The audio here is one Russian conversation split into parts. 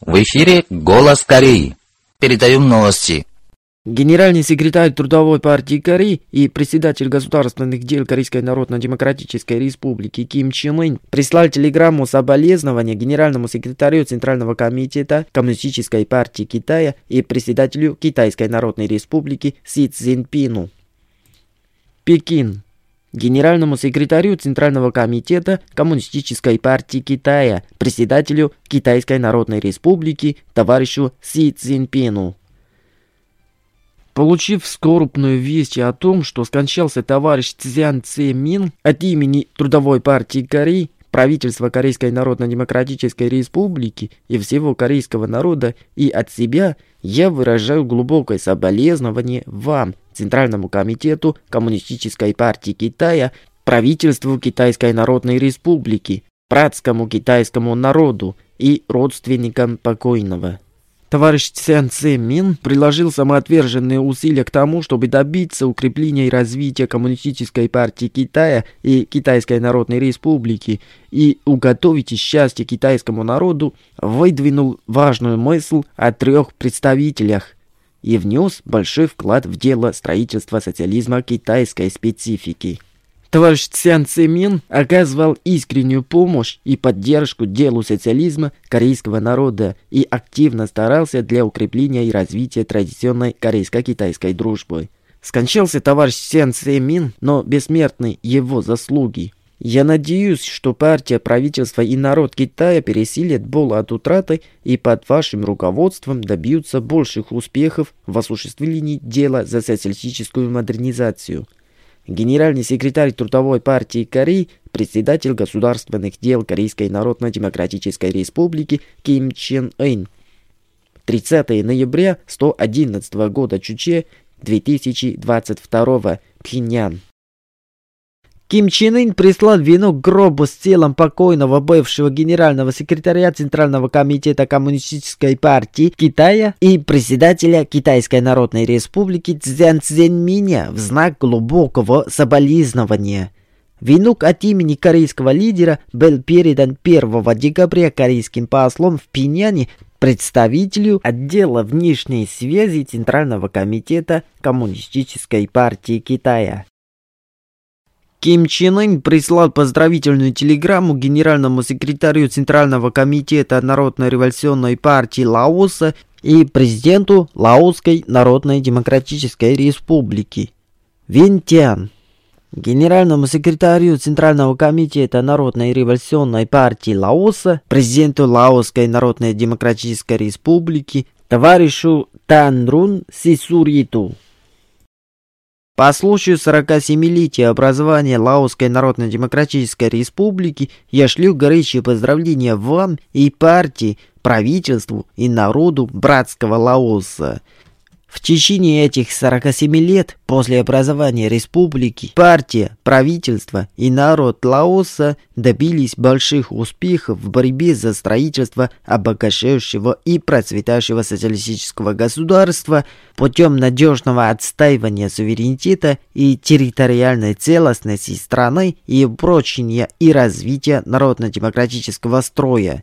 В эфире «Голос Кореи». Передаем новости. Генеральный секретарь Трудовой партии Кореи и председатель государственных дел Корейской Народно-Демократической Республики Ким Чен Ын прислал телеграмму соболезнования генеральному секретарю Центрального комитета Коммунистической партии Китая и председателю Китайской Народной Республики Си Цзиньпину. Пекин генеральному секретарю Центрального комитета Коммунистической партии Китая, председателю Китайской Народной Республики, товарищу Си Цзиньпину. Получив скорбную весть о том, что скончался товарищ Цзян Цзэмин от имени Трудовой партии Кореи, правительства Корейской Народно-Демократической Республики и всего корейского народа и от себя, я выражаю глубокое соболезнование вам, Центральному комитету Коммунистической партии Китая, правительству Китайской Народной Республики, братскому китайскому народу и родственникам покойного. Товарищ Цян Цэ Мин приложил самоотверженные усилия к тому, чтобы добиться укрепления и развития Коммунистической партии Китая и Китайской Народной Республики и уготовить счастье китайскому народу, выдвинул важную мысль о трех представителях и внес большой вклад в дело строительства социализма китайской специфики. Товарищ Цян Цемин оказывал искреннюю помощь и поддержку делу социализма корейского народа и активно старался для укрепления и развития традиционной корейско-китайской дружбы. Скончался товарищ Цян Цемин, но бессмертны его заслуги. Я надеюсь, что партия, правительство и народ Китая пересилят боль от утраты и под вашим руководством добьются больших успехов в осуществлении дела за социалистическую модернизацию. Генеральный секретарь Трудовой партии Кореи, председатель государственных дел Корейской Народно-Демократической Республики Ким Чен Ын. 30 ноября 111 года Чуче 2022 Пхеньян. Ким Чен Ын прислал вину к гробу с телом покойного бывшего генерального секретаря Центрального комитета Коммунистической партии Китая и председателя Китайской Народной Республики Цзян Цзэньминя в знак глубокого соболезнования. Венок от имени корейского лидера был передан 1 декабря корейским послом в Пиняне представителю отдела внешней связи Центрального комитета Коммунистической партии Китая. Ким Чен Ын прислал поздравительную телеграмму генеральному секретарю Центрального комитета Народно-революционной партии Лаоса и президенту Лаосской Народной Демократической Республики Винтян. Генеральному секретарю Центрального комитета Народной революционной партии Лаоса, президенту Лаосской Народной Демократической Республики, товарищу Танрун Сисуриту. По случаю 47-летия образования Лаосской Народно-Демократической Республики я шлю горячие поздравления вам и партии, правительству и народу братского Лаоса. В течение этих 47 лет после образования республики партия, правительство и народ Лаоса добились больших успехов в борьбе за строительство обогащающего и процветающего социалистического государства путем надежного отстаивания суверенитета и территориальной целостности страны и упрочения и развития народно-демократического строя.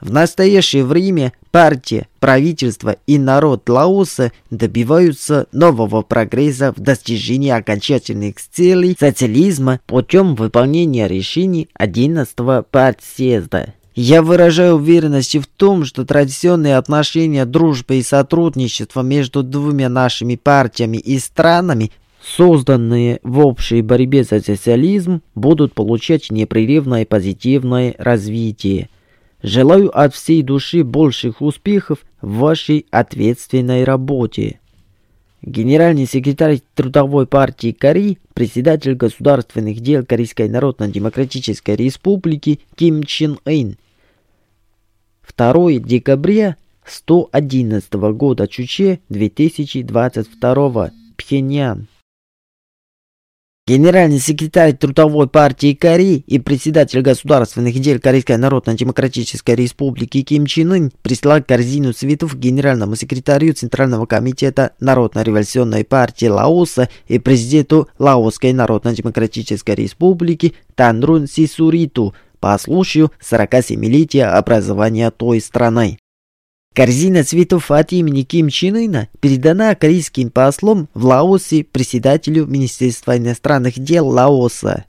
В настоящее время партия, правительство и народ Лаоса добиваются нового прогресса в достижении окончательных целей социализма путем выполнения решений 11-го партсъезда. Я выражаю уверенность в том, что традиционные отношения дружбы и сотрудничества между двумя нашими партиями и странами созданные в общей борьбе за социализм, будут получать непрерывное позитивное развитие. Желаю от всей души больших успехов в вашей ответственной работе. Генеральный секретарь Трудовой партии Кореи, председатель государственных дел Корейской Народно-Демократической Республики Ким Чен Ын. 2 декабря 111 года Чуче 2022 Пхеньян. Генеральный секретарь Трудовой партии Кореи и председатель государственных дел Корейской Народно-Демократической Республики Ким Чен Ын прислал корзину цветов генеральному секретарю Центрального комитета Народно-революционной партии Лаоса и президенту Лаосской Народно-Демократической Республики Танрун Сисуриту по случаю 47-летия образования той страны. Корзина цветов от имени Ким Чен Ына передана корейским послом в Лаосе председателю Министерства иностранных дел Лаоса.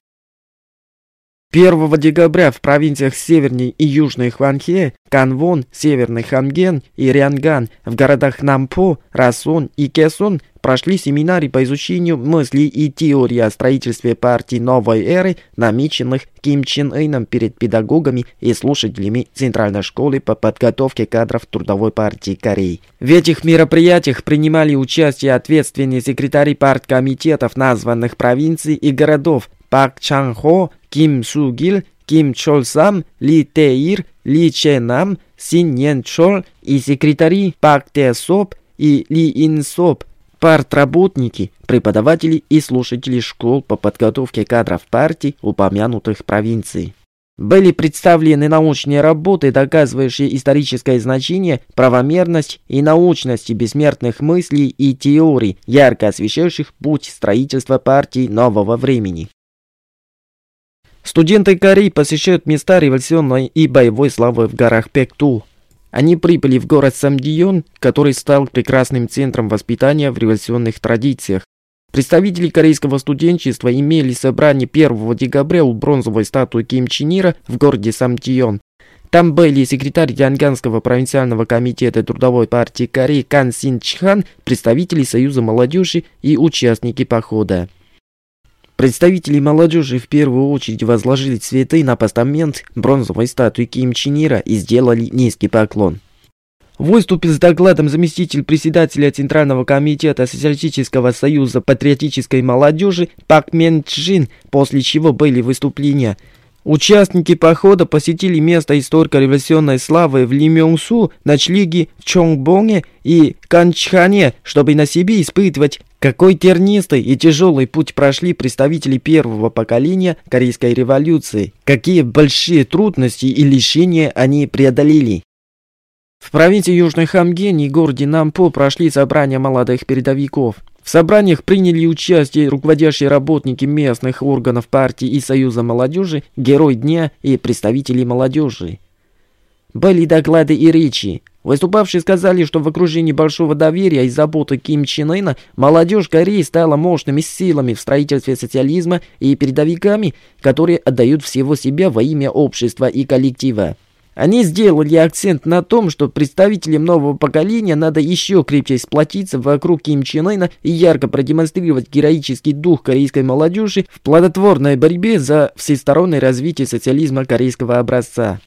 1 декабря в провинциях Северной и Южной Хванхе, Канвон, Северный Хамген и Рянган, в городах Нампо, Расон и Кесон прошли семинары по изучению мыслей и теории о строительстве партии новой эры, намеченных Ким Чен Ыном перед педагогами и слушателями Центральной школы по подготовке кадров Трудовой партии Кореи. В этих мероприятиях принимали участие ответственные секретари парткомитетов названных провинций и городов Пак Чан Хо, Ким Су Гил, Ким Чол Сам, Ли Те Ли Че Нам, Син Йен Чол и секретари Пак Те Соп и Ли Ин Соп, партработники, преподаватели и слушатели школ по подготовке кадров партий упомянутых провинций. Были представлены научные работы, доказывающие историческое значение, правомерность и научность бессмертных мыслей и теорий, ярко освещающих путь строительства партий нового времени. Студенты Кореи посещают места революционной и боевой славы в горах Пекту. Они прибыли в город Самдион, который стал прекрасным центром воспитания в революционных традициях. Представители корейского студенчества имели собрание 1 декабря у бронзовой статуи Ким Чен Ира в городе Самтион. Там были секретарь Янганского провинциального комитета Трудовой партии Кореи Кан Син Чхан, представители Союза молодежи и участники похода. Представители молодежи в первую очередь возложили цветы на постамент бронзовой статуи Ким Чен Ира и сделали низкий поклон. Выступил с докладом заместитель председателя Центрального комитета Социалистического союза патриотической молодежи Пак Мен Чжин, после чего были выступления – Участники похода посетили место историко-революционной славы в Лимёнгсу, ночлеги в Чонгбоне и Канчхане, чтобы на себе испытывать, какой тернистый и тяжелый путь прошли представители первого поколения Корейской революции, какие большие трудности и лишения они преодолели. В провинции Южной Хамген и городе Нампо прошли собрания молодых передовиков. В собраниях приняли участие руководящие работники местных органов партии и Союза молодежи, Герой дня и представители молодежи. Были доклады и речи. Выступавшие сказали, что в окружении большого доверия и заботы Ким Чен Ына молодежь Кореи стала мощными силами в строительстве социализма и передовиками, которые отдают всего себя во имя общества и коллектива. Они сделали акцент на том, что представителям нового поколения надо еще крепче сплотиться вокруг Ким Чен Ына и ярко продемонстрировать героический дух корейской молодежи в плодотворной борьбе за всестороннее развитие социализма корейского образца.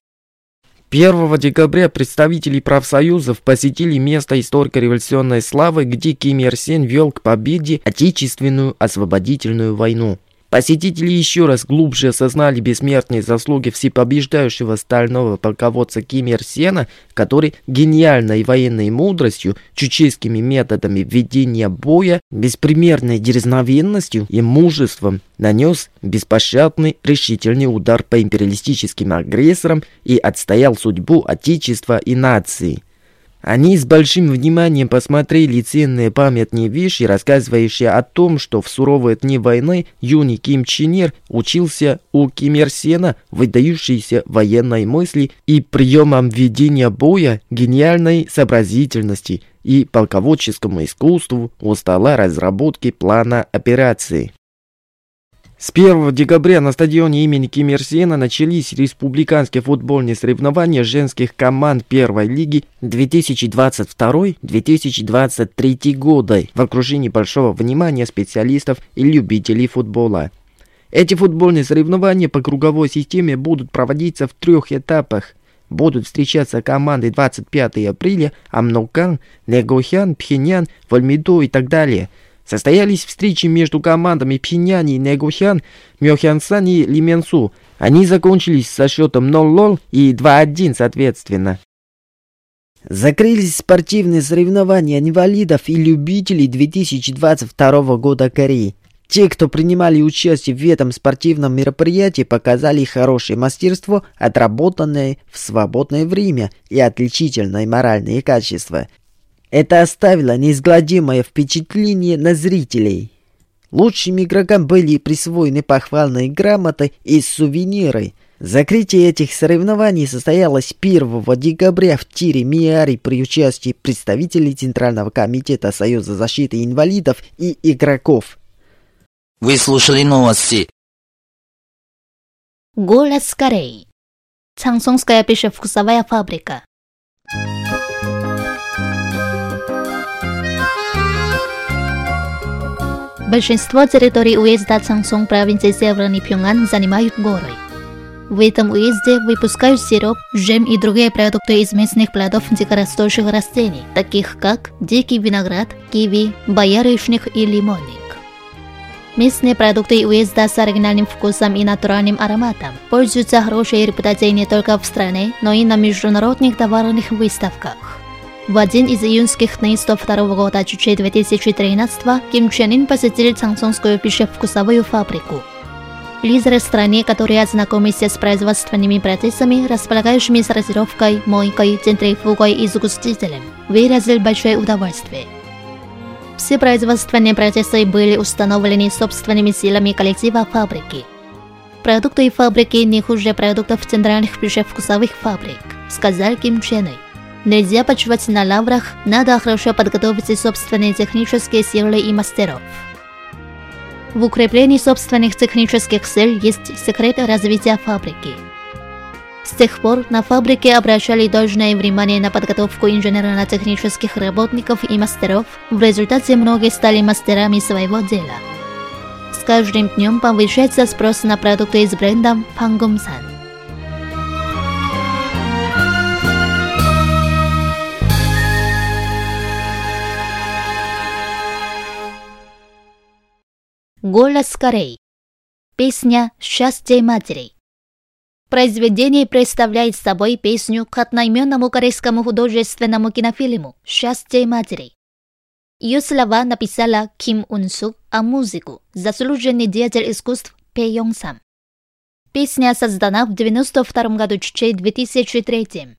1 декабря представители профсоюзов посетили место историко-революционной славы, где Ким Ир Сен вел к победе Отечественную освободительную войну. Посетители еще раз глубже осознали бессмертные заслуги всепобеждающего стального полководца Ким Ир Сена, который гениальной военной мудростью, чучейскими методами ведения боя, беспримерной дерзновенностью и мужеством нанес беспощадный решительный удар по империалистическим агрессорам и отстоял судьбу Отечества и нации. Они с большим вниманием посмотрели ценные памятные вещи, рассказывающие о том, что в суровые дни войны юный Ким Чен Ир учился у Ким Ир Сена выдающейся военной мысли и приемам ведения боя, гениальной сообразительности и полководческому искусству у стола разработки плана операции. С 1 декабря на стадионе имени Ким Ир Сена начались республиканские футбольные соревнования женских команд первой лиги 2022-2023 года в окружении большого внимания специалистов и любителей футбола. Эти футбольные соревнования по круговой системе будут проводиться в трех этапах. Будут встречаться команды 25 апреля Амнокан, Негохян, Пхеньян, Вальмидо и так далее – Состоялись встречи между командами Пхеньяни, Негухян, Мёхянсан и Лименсу. Они закончились со счетом 0-0 и 2-1 соответственно. Закрылись спортивные соревнования инвалидов и любителей 2022 года Кореи. Те, кто принимали участие в этом спортивном мероприятии, показали хорошее мастерство, отработанное в свободное время и отличительные моральные качества. Это оставило неизгладимое впечатление на зрителей. Лучшим игрокам были присвоены похвальные грамоты и сувениры. Закрытие этих соревнований состоялось 1 декабря в тире Миари при участии представителей Центрального комитета Союза защиты инвалидов и игроков. Вы слушали новости. Голос Кореи. Цансонская пищевкусовая фабрика. Большинство территорий уезда Цансон провинции Северный Пюнган занимают горы. В этом уезде выпускают сироп, джем и другие продукты из местных плодов дикорастущих растений, таких как дикий виноград, киви, боярышник и лимонник. Местные продукты уезда с оригинальным вкусом и натуральным ароматом пользуются хорошей репутацией не только в стране, но и на международных товарных выставках. В один из июньских дней 102 года Чуче 2013 Ким Чен Ын посетил Цансонскую пищевкусовую фабрику. Лидеры страны, которые ознакомились с производственными процессами, располагающими с разировкой, мойкой, центрифугой и сгустителем, выразил большое удовольствие. Все производственные процессы были установлены собственными силами коллектива фабрики. Продукты фабрики не хуже продуктов центральных пищевкусовых фабрик, сказал Ким Чен Ын. Нельзя почивать на лаврах, надо хорошо подготовить собственные технические силы и мастеров. В укреплении собственных технических сил есть секрет развития фабрики. С тех пор на фабрике обращали должное внимание на подготовку инженерно-технических работников и мастеров. В результате многие стали мастерами своего дела. С каждым днем повышается спрос на продукты с брендом Пангумсан. Голос Корей. Песня «Счастье матери». Произведение представляет собой песню к одноименному корейскому художественному кинофильму «Счастье матери». Ее слова написала Ким Унсук, а музыку – заслуженный деятель искусств Пе Йонг Сам. Песня создана в 92 году Чучей 2003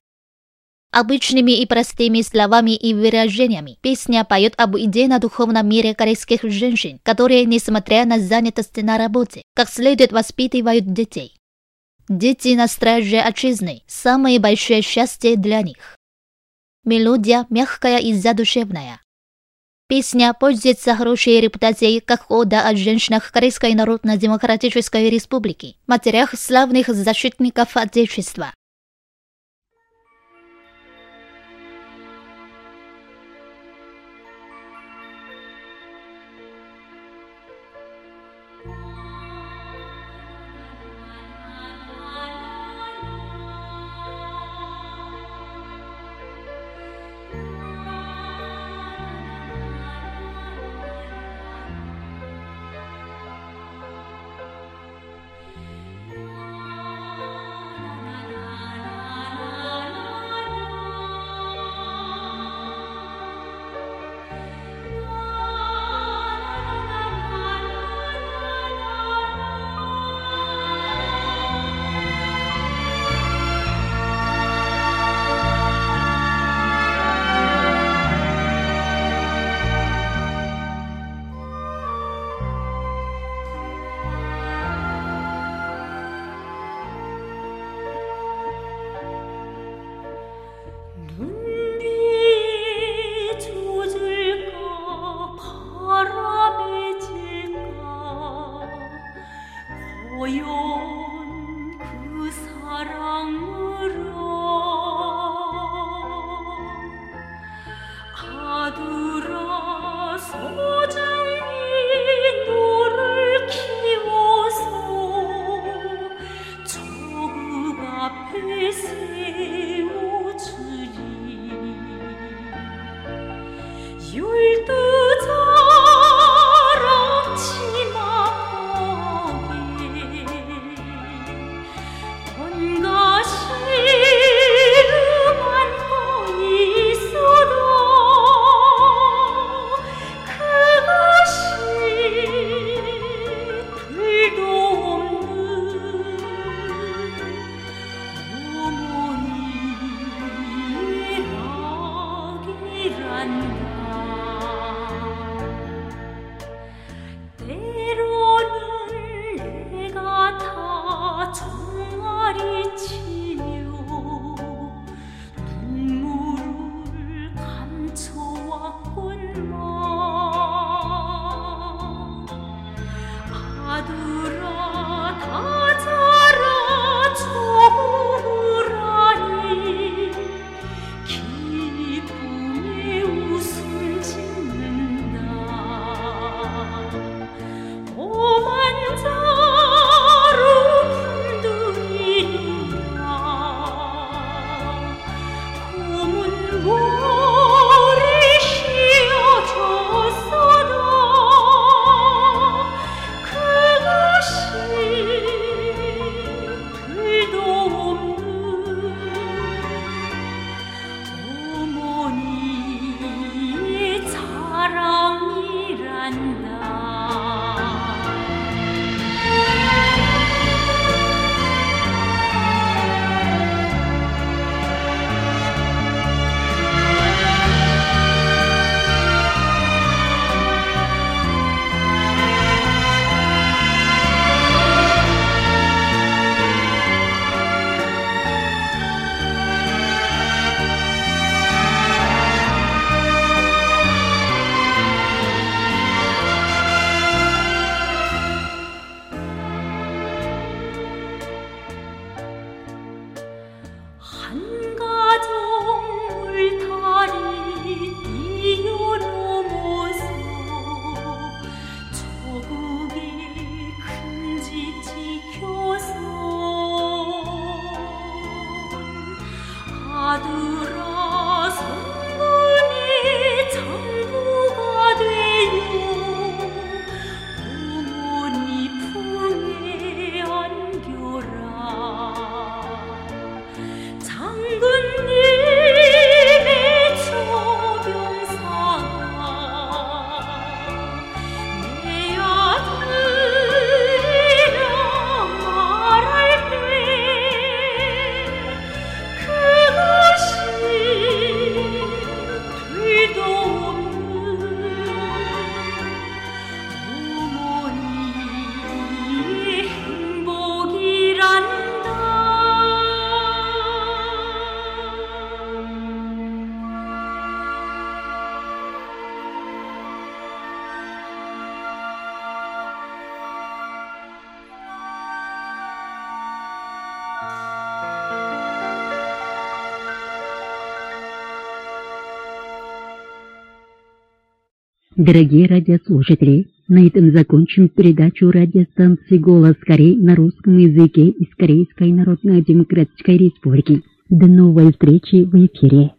Обычными и простыми словами и выражениями песня поет об идейно-духовном мире корейских женщин, которые, несмотря на занятость на работе, как следует воспитывают детей. Дети на страже отчизны – самое большое счастье для них. Мелодия мягкая и задушевная. Песня пользуется хорошей репутацией как ода о женщинах Корейской Народно-Демократической Республики, матерях славных защитников Отечества. Дорогие радиослушатели, на этом закончим передачу радиостанции «Голос Корей» на русском языке из Корейской Народно-Демократической Республики. До новой встречи в эфире.